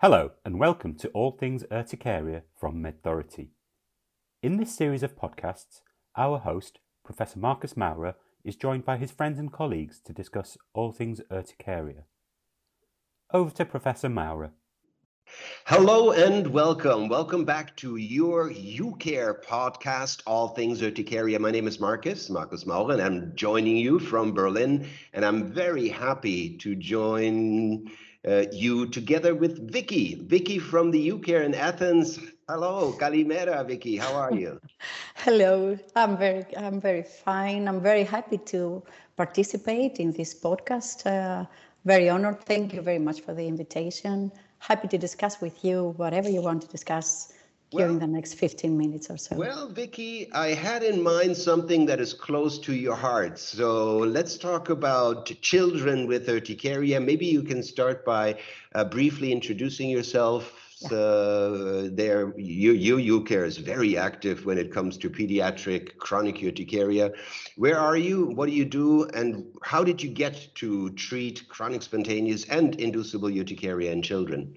Hello and welcome to All Things Urticaria from MedThority. In this series of podcasts, our host, Professor Marcus Maurer, is joined by his friends and colleagues to discuss all things urticaria. Over to Professor Maurer. Hello and welcome. Welcome back to your UCare podcast, All Things Urticaria. My name is Marcus, Marcus Maurer, and I'm joining you from Berlin. And I'm very happy to join uh, you together with Vicky. Vicky from the UCare in Athens. Hello, Kalimera, Vicky. How are you? Hello. I'm very, I'm very fine. I'm very happy to participate in this podcast. Uh, very honored. Thank you very much for the invitation. Happy to discuss with you whatever you want to discuss during well, the next 15 minutes or so. Well, Vicky, I had in mind something that is close to your heart. So let's talk about children with urticaria. Maybe you can start by uh, briefly introducing yourself. Uh, there, you, you, care is very active when it comes to pediatric chronic urticaria. Where are you? What do you do? And how did you get to treat chronic spontaneous and inducible urticaria in children?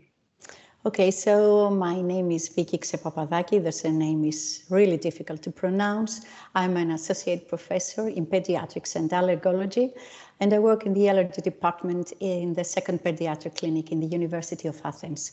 Okay, so my name is Vicky Xepapadaki. The surname is really difficult to pronounce. I'm an associate professor in pediatrics and allergology, and I work in the allergy department in the second pediatric clinic in the University of Athens.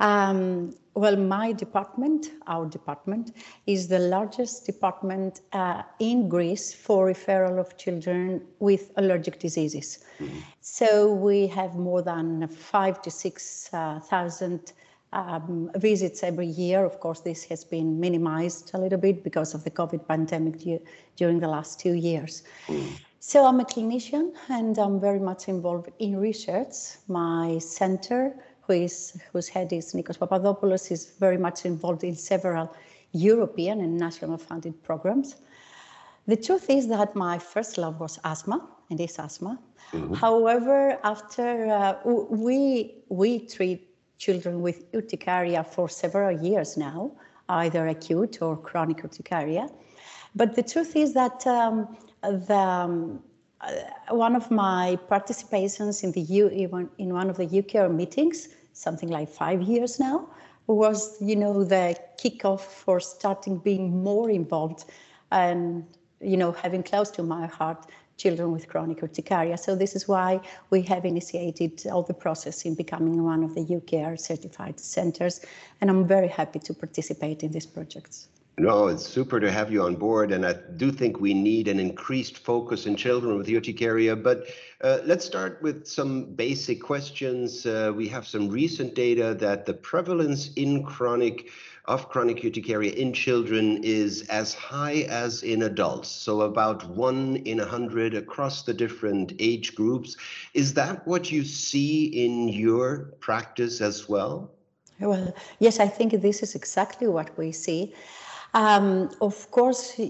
Um, well, my department, our department, is the largest department uh, in Greece for referral of children with allergic diseases. Mm-hmm. So we have more than five to six uh, thousand um, visits every year. Of course, this has been minimized a little bit because of the COVID pandemic during the last two years. So I'm a clinician and I'm very much involved in research. My center, who is, whose head is Nikos Papadopoulos, is very much involved in several European and national funded programs. The truth is that my first love was asthma and is asthma. Mm-hmm. However, after uh, we we treat children with urticaria for several years now, either acute or chronic urticaria. But the truth is that um, the, um, uh, one of my participations in the U, in one of the UCare meetings, something like five years now, was you know the kickoff for starting being more involved and you know having close to my heart children with chronic urticaria. So this is why we have initiated all the process in becoming one of the UCare certified centers. And I'm very happy to participate in these projects. No, it's super to have you on board. And I do think we need an increased focus in children with urticaria. But uh, let's start with some basic questions. Uh, we have some recent data that the prevalence in chronic of chronic urticaria in children is as high as in adults, so about one in a hundred across the different age groups. Is that what you see in your practice as well? Well, yes, I think this is exactly what we see. Um, of course,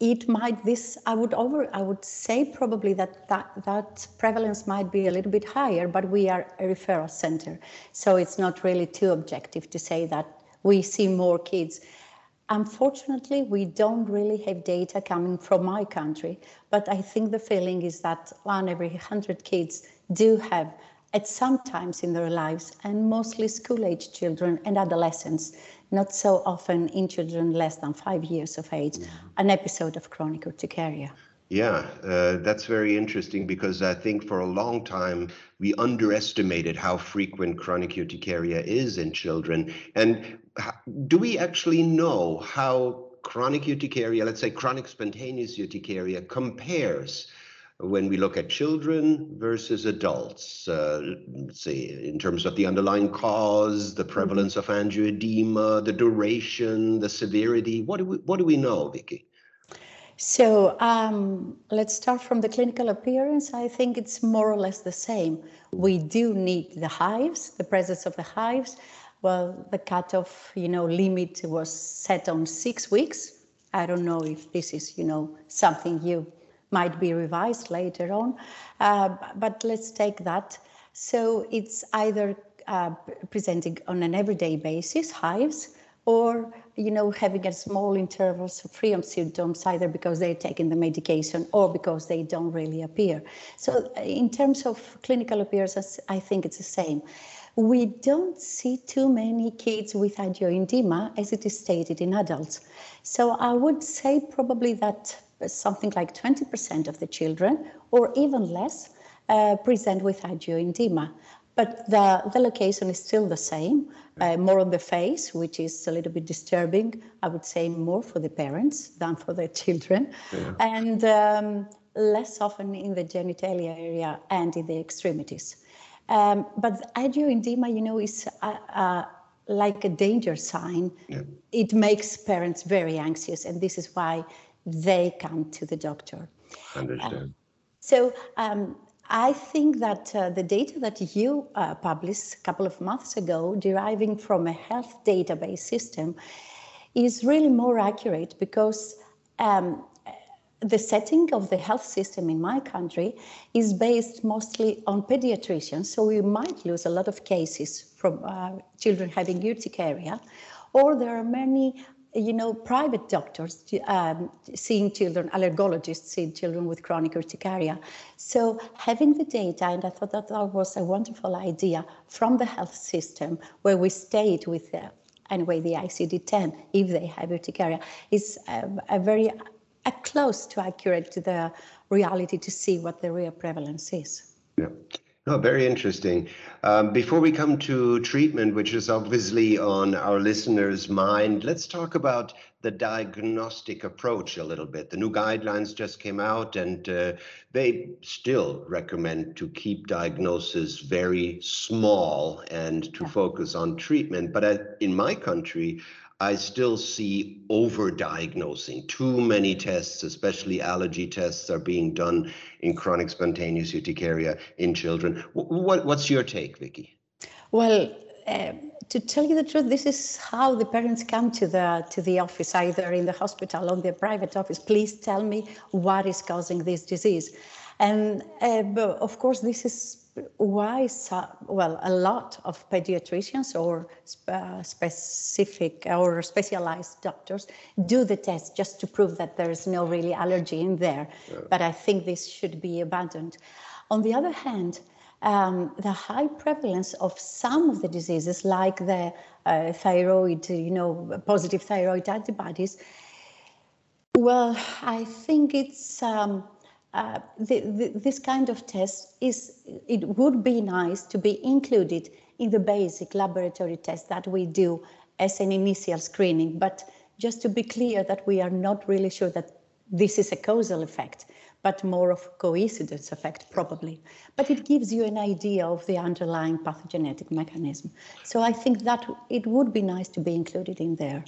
it might this I would over I would say probably that, that that prevalence might be a little bit higher, but we are a referral center, so it's not really too objective to say that we see more kids. Unfortunately, we don't really have data coming from my country, but I think the feeling is that one every 100 kids do have at some times in their lives, and mostly school age children and adolescents, not so often in children less than five years of age, an episode of chronic urticaria. Yeah, uh, that's very interesting because I think for a long time we underestimated how frequent chronic urticaria is in children. And do we actually know how chronic urticaria, let's say chronic spontaneous urticaria, compares when we look at children versus adults, uh, say in terms of the underlying cause, the mm-hmm. prevalence of angioedema, the duration, the severity? What do we, what do we know, Vicky? So um, let's start from the clinical appearance. I think it's more or less the same. We do need the hives, the presence of the hives. Well, the cutoff, you know, limit was set on six weeks. I don't know if this is, you know, something you might be revised later on, uh, but let's take that. So it's either uh, presenting on an everyday basis, hives, or you know having a small intervals of free of symptoms either because they're taking the medication or because they don't really appear so uh, in terms of clinical appearance i think it's the same we don't see too many kids with angioedema as it is stated in adults. So I would say probably that something like 20% of the children, or even less, uh, present with angioedema. But the, the location is still the same, uh, more on the face, which is a little bit disturbing, I would say more for the parents than for the children, yeah. and um, less often in the genitalia area and in the extremities. Um, but angioedema, you know, is uh, uh, like a danger sign. Yeah. It makes parents very anxious, and this is why they come to the doctor. Understand. so um, I think that uh, the data that you uh, published a couple of months ago, deriving from a health database system, is really more accurate because um, the setting of the health system in my country is based mostly on pediatricians. So we might lose a lot of cases from uh, children having urticaria, or there are many you know, private doctors um, seeing children, allergologists seeing children with chronic urticaria. So having the data, and I thought that that was a wonderful idea from the health system, where we stayed with anyway the ICD-10 if they have urticaria, is a, a very close to accurate to the reality to see what the real prevalence is. Yeah. Oh, very interesting. Um, before we come to treatment, which is obviously on our listeners' mind, let's talk about the diagnostic approach a little bit. The new guidelines just came out, and uh, they still recommend to keep diagnosis very small and to yeah. focus on treatment. But uh, in my country, I still see overdiagnosing. Too many tests, especially allergy tests, are being done in chronic spontaneous urticaria in children. What, what's your take, Vicky? Well, uh, to tell you the truth, this is how the parents come to the to the office, either in the hospital or in the private office. Please tell me what is causing this disease. And uh, of course, this is why, well, a lot of pediatricians or sp- specific or specialized doctors do the test just to prove that there is no really allergy in there. Yeah. But I think this should be abandoned. On the other hand, um, the high prevalence of some of the diseases, like the uh, thyroid, you know, positive thyroid antibodies, well, I think it's um, uh, the, the, this kind of test is, it would be nice to be included in the basic laboratory test that we do as an initial screening. But just to be clear that we are not really sure that this is a causal effect, but more of a coincidence effect probably. But it gives you an idea of the underlying pathogenetic mechanism. So I think that it would be nice to be included in there.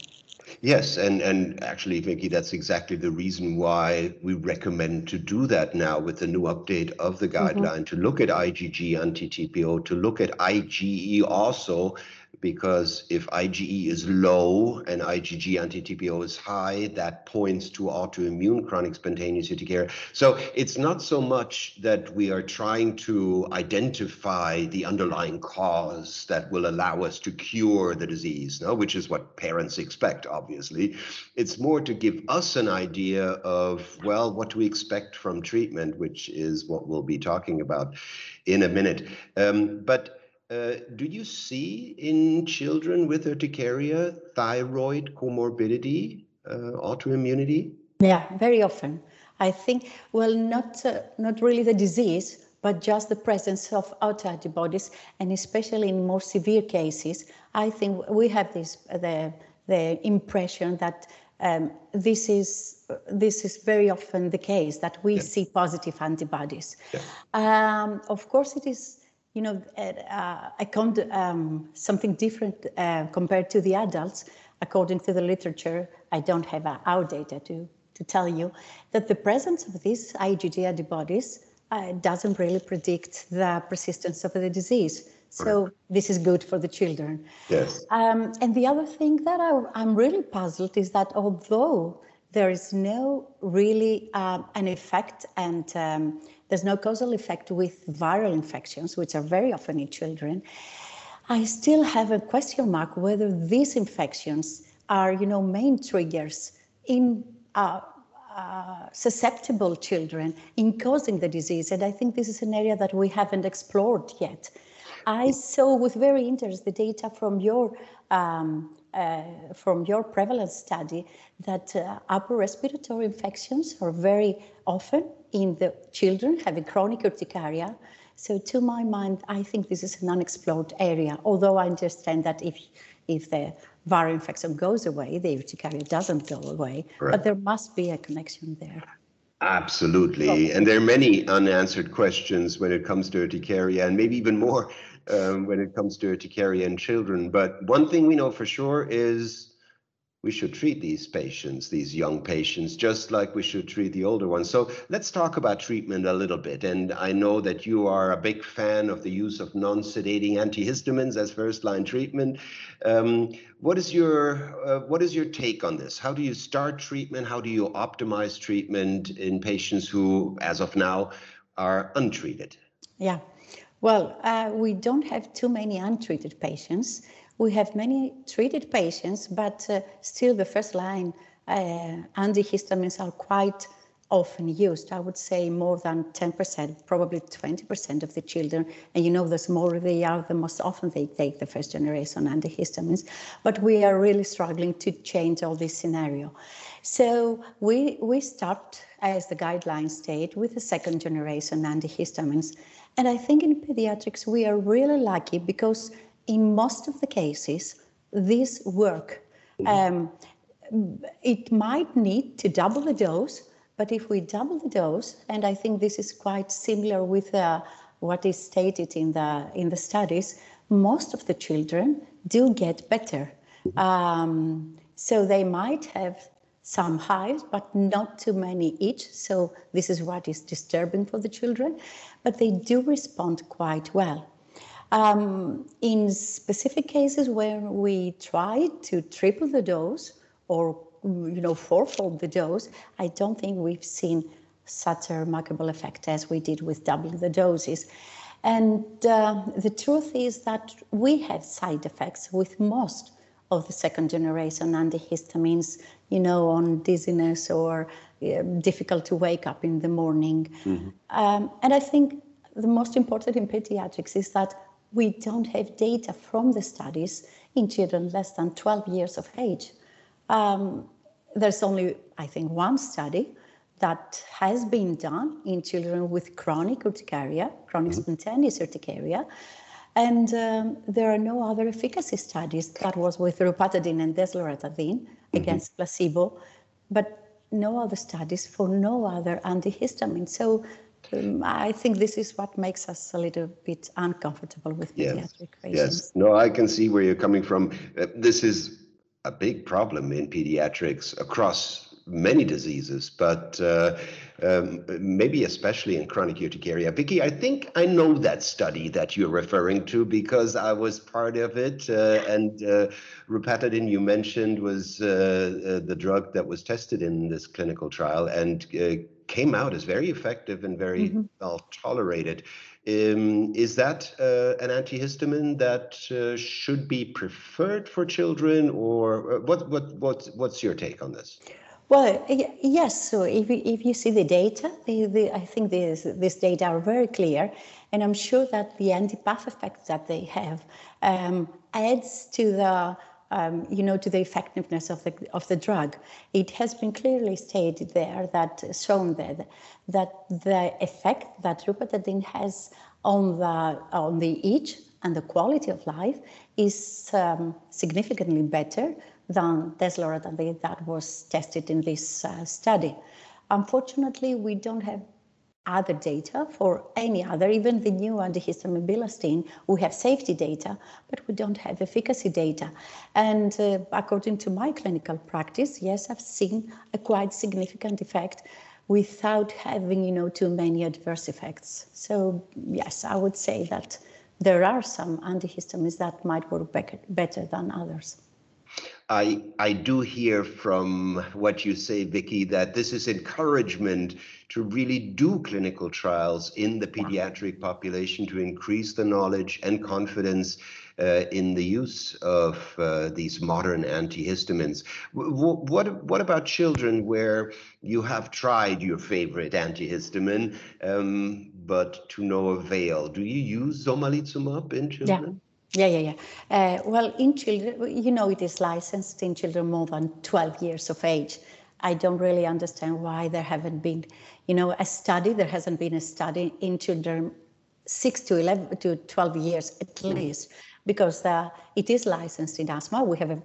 Yes, and, and actually, Vicky, that's exactly the reason why we recommend to do that now with the new update of the mm-hmm. guideline mm-hmm. to look at IgG anti-TPO, to look at IgE also, because if IgE is low and IgG anti-TPO is high, that points to autoimmune chronic spontaneous urticaria. So it's not so much that we are trying to identify the underlying cause that will allow us to cure the disease, no? which is what parents expect, obviously. It's more to give us an idea of, well, what do we expect from treatment, which is what we'll be talking about in a minute. Um, but uh, do you see in children with urticaria thyroid comorbidity, uh, autoimmunity? Yeah, very often. I think, well, not uh, not really the disease, but just the presence of autoantibodies, and especially in more severe cases, I think we have this the the impression that um, this is this is very often the case that we yeah. see positive antibodies. Yeah. Um, of course, it is you know, uh, I count um, something different uh, compared to the adults. According to the literature, I don't have uh, our data to, to tell you that the presence of these IgG antibodies uh, doesn't really predict the persistence of the disease. So this is good for the children. Yes. Um, and the other thing that I, am really puzzled is that although there is no really um, an effect and um, there's no causal effect with viral infections, which are very often in children. I still have a question mark whether these infections are, you know, main triggers in uh, uh, susceptible children in causing the disease. And I think this is an area that we haven't explored yet. I saw with very interest the data from your um, uh, from your prevalence study that uh, upper respiratory infections are very often in the children having chronic urticaria. So to my mind, I think this is an unexplored area, although I understand that if if the viral infection goes away, the urticaria doesn't go away, right. but there must be a connection there. Absolutely. And there are many unanswered questions when it comes to urticaria, and maybe even more um, when it comes to urticaria in children. But one thing we know for sure is we should treat these patients, these young patients, just like we should treat the older ones. So let's talk about treatment a little bit. And I know that you are a big fan of the use of non-sedating antihistamines as first-line treatment. Um, what is your uh, what is your take on this? How do you start treatment? How do you optimize treatment in patients who, as of now, are untreated? Yeah. Well, uh, we don't have too many untreated patients. We have many treated patients, but uh, still the first line uh, antihistamines are quite often used. I would say more than 10%, probably 20% of the children. And you know, the smaller they are, the most often they take the first generation antihistamines. But we are really struggling to change all this scenario. So we, we start, as the guidelines state, with the second generation antihistamines. And I think in pediatrics, we are really lucky because in most of the cases, this work. Um, it might need to double the dose, but if we double the dose, and I think this is quite similar with uh, what is stated in the in the studies, most of the children do get better. Um, so they might have some hives, but not too many each. So this is what is disturbing for the children, but they do respond quite well. Um, in specific cases where we try to triple the dose or you know fourfold the dose, I don't think we've seen such a remarkable effect as we did with doubling the doses. And uh, the truth is that we have side effects with most of the second generation antihistamines, you know, on dizziness or uh, difficult to wake up in the morning. Mm-hmm. Um, and I think the most important in pediatrics is that we don't have data from the studies in children less than 12 years of age. Um, there's only, I think, one study that has been done in children with chronic urticaria, chronic mm-hmm. spontaneous urticaria, and um, there are no other efficacy studies. That was with rupatadine and desloratadine. Against placebo, but no other studies for no other antihistamine. So um, I think this is what makes us a little bit uncomfortable with pediatric yes. patients. Yes, no, I can see where you're coming from. Uh, this is a big problem in pediatrics across many diseases, but uh, um, maybe especially in chronic urticaria. Vicky, I think I know that study that you're referring to because I was part of it. Uh, and uh, rupatadine, you mentioned, was uh, uh, the drug that was tested in this clinical trial and uh, came out as very effective and very mm-hmm. well tolerated. Um, is that uh, an antihistamine that uh, should be preferred for children, or what? What? What? What's your take on this? Well, yes. So if you, if you see the data, the, the, I think this, this data are very clear, and I'm sure that the anti-PAF effect that they have um, adds to the um, you know, to the effectiveness of the of the drug. It has been clearly stated there that shown that that the effect that rupatadine has on the on the itch and the quality of life is um, significantly better than desloratadine that was tested in this uh, study. Unfortunately, we don't have other data for any other, even the new antihistamine bilastine, we have safety data, but we don't have efficacy data. And uh, according to my clinical practice, yes, I've seen a quite significant effect without having, you know, too many adverse effects. So yes, I would say that there are some antihistamines that might work better, better than others. I I do hear from what you say, Vicky, that this is encouragement to really do clinical trials in the pediatric population to increase the knowledge and confidence uh, in the use of uh, these modern antihistamines. W- what what about children where you have tried your favorite antihistamine, um, but to no avail. Do you use omalizumab in children? Yeah, yeah, yeah. Uh, well, in children, you know, it is licensed in children more than 12 years of age. I don't really understand why there haven't been, you know, a study. There hasn't been a study in children six to 11 to 12 years at least, because the, it is licensed in asthma. We have a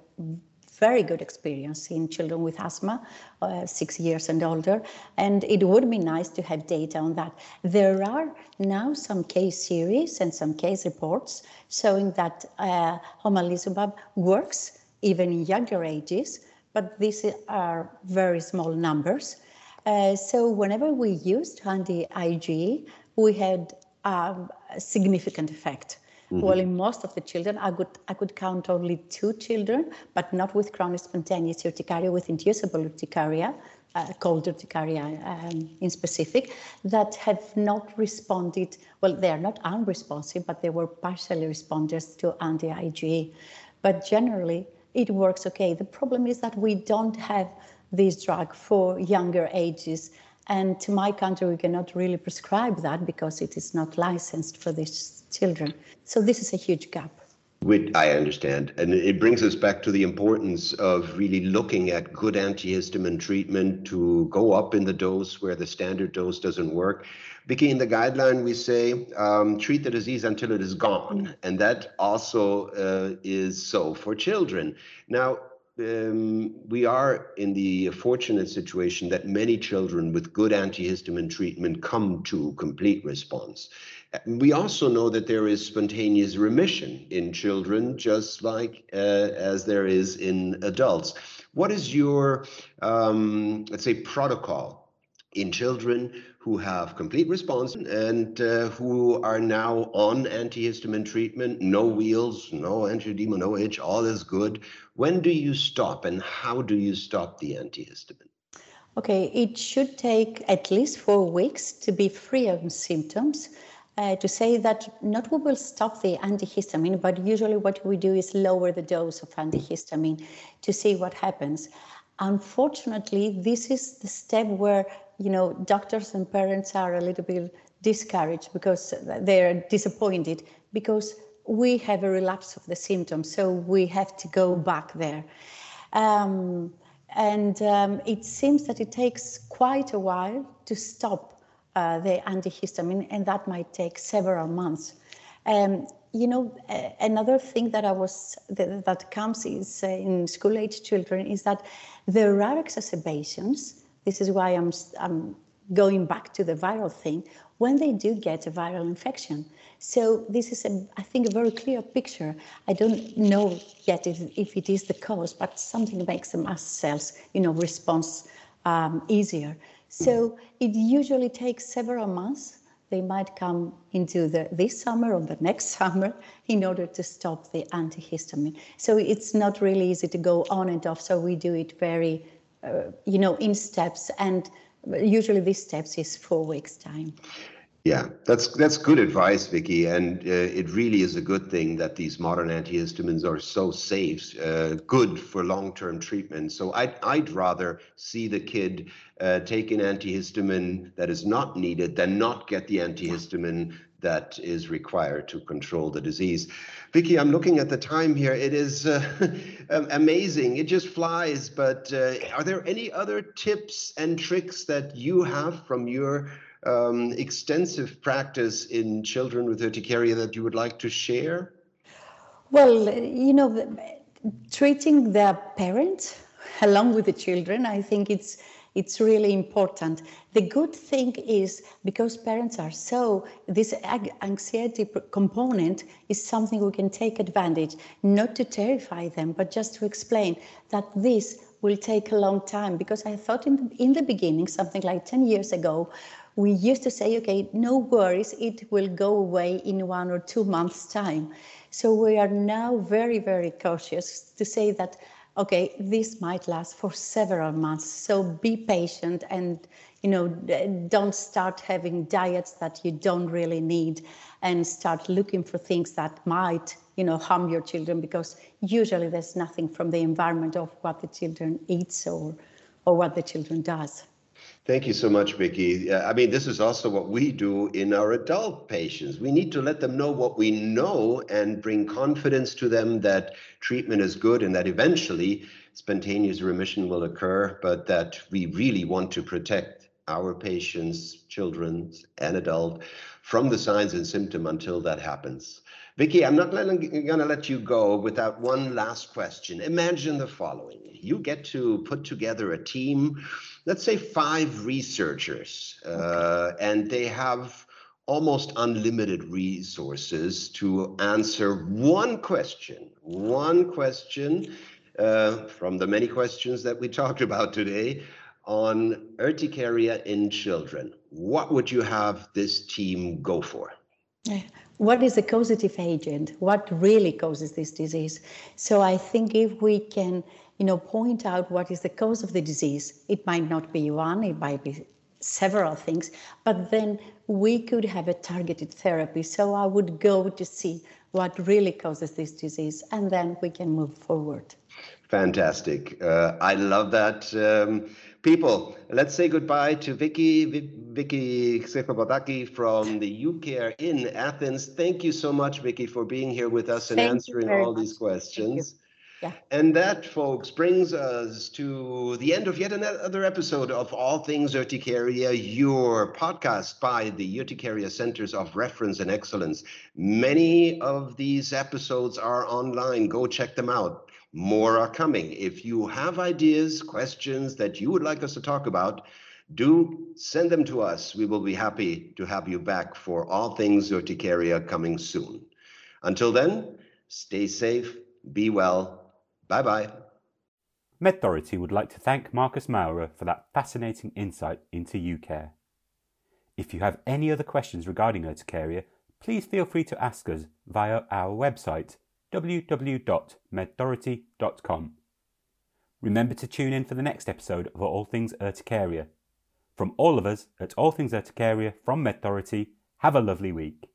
very good experience in children with asthma, uh, six years and older, and it would be nice to have data on that. There are now some case series and some case reports showing that uh, omalizumab works even in younger ages, but these are very small numbers. Uh, so whenever we used anti-IgE, we had um, a significant effect. Mm-hmm. Well, in most of the children, I could I could count only two children, but not with chronic spontaneous urticaria, with inducible urticaria, uh, cold urticaria um, in specific, that have not responded. Well, they are not unresponsive, but they were partially responders to anti-IgE. But generally, it works okay. The problem is that we don't have this drug for younger ages. And to my country, we cannot really prescribe that because it is not licensed for these children. So this is a huge gap. I understand. And it brings us back to the importance of really looking at good antihistamine treatment to go up in the dose where the standard dose doesn't work. Vicky, in the guideline, we say um, treat the disease until it is gone. And that also uh, is so for children. Now, um, we are in the fortunate situation that many children with good antihistamine treatment come to complete response. We also know that there is spontaneous remission in children, just like uh, as there is in adults. What is your, um, let's say, protocol in children who have complete response and uh, who are now on antihistamine treatment, no wheals, no angioedema, no itch, all is good. When do you stop and how do you stop the antihistamine? Okay, it should take at least four weeks to be free of symptoms. Uh, to say that not we will stop the antihistamine, but usually what we do is lower the dose of antihistamine to see what happens. Unfortunately, this is the step where you know, doctors and parents are a little bit discouraged because they're disappointed because we have a relapse of the symptoms, so we have to go back there. Um, and um, it seems that it takes quite a while to stop uh, the antihistamine, and that might take several months. Um, you know, another thing that I was that, that comes is uh, in school-age children is that there are exacerbations this is why I'm, I'm going back to the viral thing, when they do get a viral infection. So this is, a, I think, a very clear picture. I don't know yet if, if it is the cause, but something makes the mast cells, you know, response um, easier. So it usually takes several months. They might come into the, this summer or the next summer in order to stop the antihistamine. So it's not really easy to go on and off. So we do it very uh, you know, in steps. And usually these steps is four weeks time. Yeah, that's that's good advice, Vicky, and uh, it really is a good thing that these modern antihistamines are so safe, uh, good for long-term treatment. So I'd I'd rather see the kid uh, take an antihistamine that is not needed than not get the antihistamine that is required to control the disease. Vicky, I'm looking at the time here. It is uh, amazing. It just flies. But uh, are there any other tips and tricks that you have from your um, extensive practice in children with urticaria that you would like to share? Well, you know, treating the parents along with the children, I think it's it's really important. The good thing is because parents are so, this anxiety component is something we can take advantage, not to terrify them, but just to explain that this will take a long time. Because I thought in the, in the beginning, something like 10 years ago, we used to say, okay, no worries, it will go away in one or two months' time. So we are now very, very cautious to say that okay, this might last for several months. So be patient and, you know, don't start having diets that you don't really need and start looking for things that might, you know, harm your children because usually there's nothing from the environment of what the children eats or, or what the children does. Thank you so much, Vicky. I mean, this is also what we do in our adult patients. We need to let them know what we know and bring confidence to them that treatment is good and that eventually spontaneous remission will occur, but that we really want to protect our patients, children, and adult from the signs and symptom until that happens. Vicky, I'm not going to let you go without one last question. Imagine the following. You get to put together a team, let's say five researchers, uh, and they have almost unlimited resources to answer one question, one question uh, from the many questions that we talked about today on urticaria in children. What would you have this team go for? What is the causative agent? What really causes this disease? So I think if we can, you know, point out what is the cause of the disease, it might not be one, it might be several things, but then we could have a targeted therapy. So I would go to see what really causes this disease, and then we can move forward. Fantastic. Uh, I love that. Um, people, let's say goodbye to Vicky, Vicky Xekopadaki from the UCare in Athens. Thank you so much, Vicky, for being here with us and Thank answering all much. these questions. Yeah. And that, folks, brings us to the end of yet another episode of All Things Urticaria, your podcast by the Urticaria Centers of Reference and Excellence. Many of these episodes are online. Go check them out. More are coming. If you have ideas, questions that you would like us to talk about, do send them to us. We will be happy to have you back for all things urticaria coming soon. Until then, stay safe, be well. Bye bye. MedThority would like to thank Marcus Maurer for that fascinating insight into UCare. If you have any other questions regarding urticaria, please feel free to ask us via our website www.medthority.com. Remember to tune in for the next episode of All Things Urticaria. From all of us at All Things Urticaria from MedThority, have a lovely week.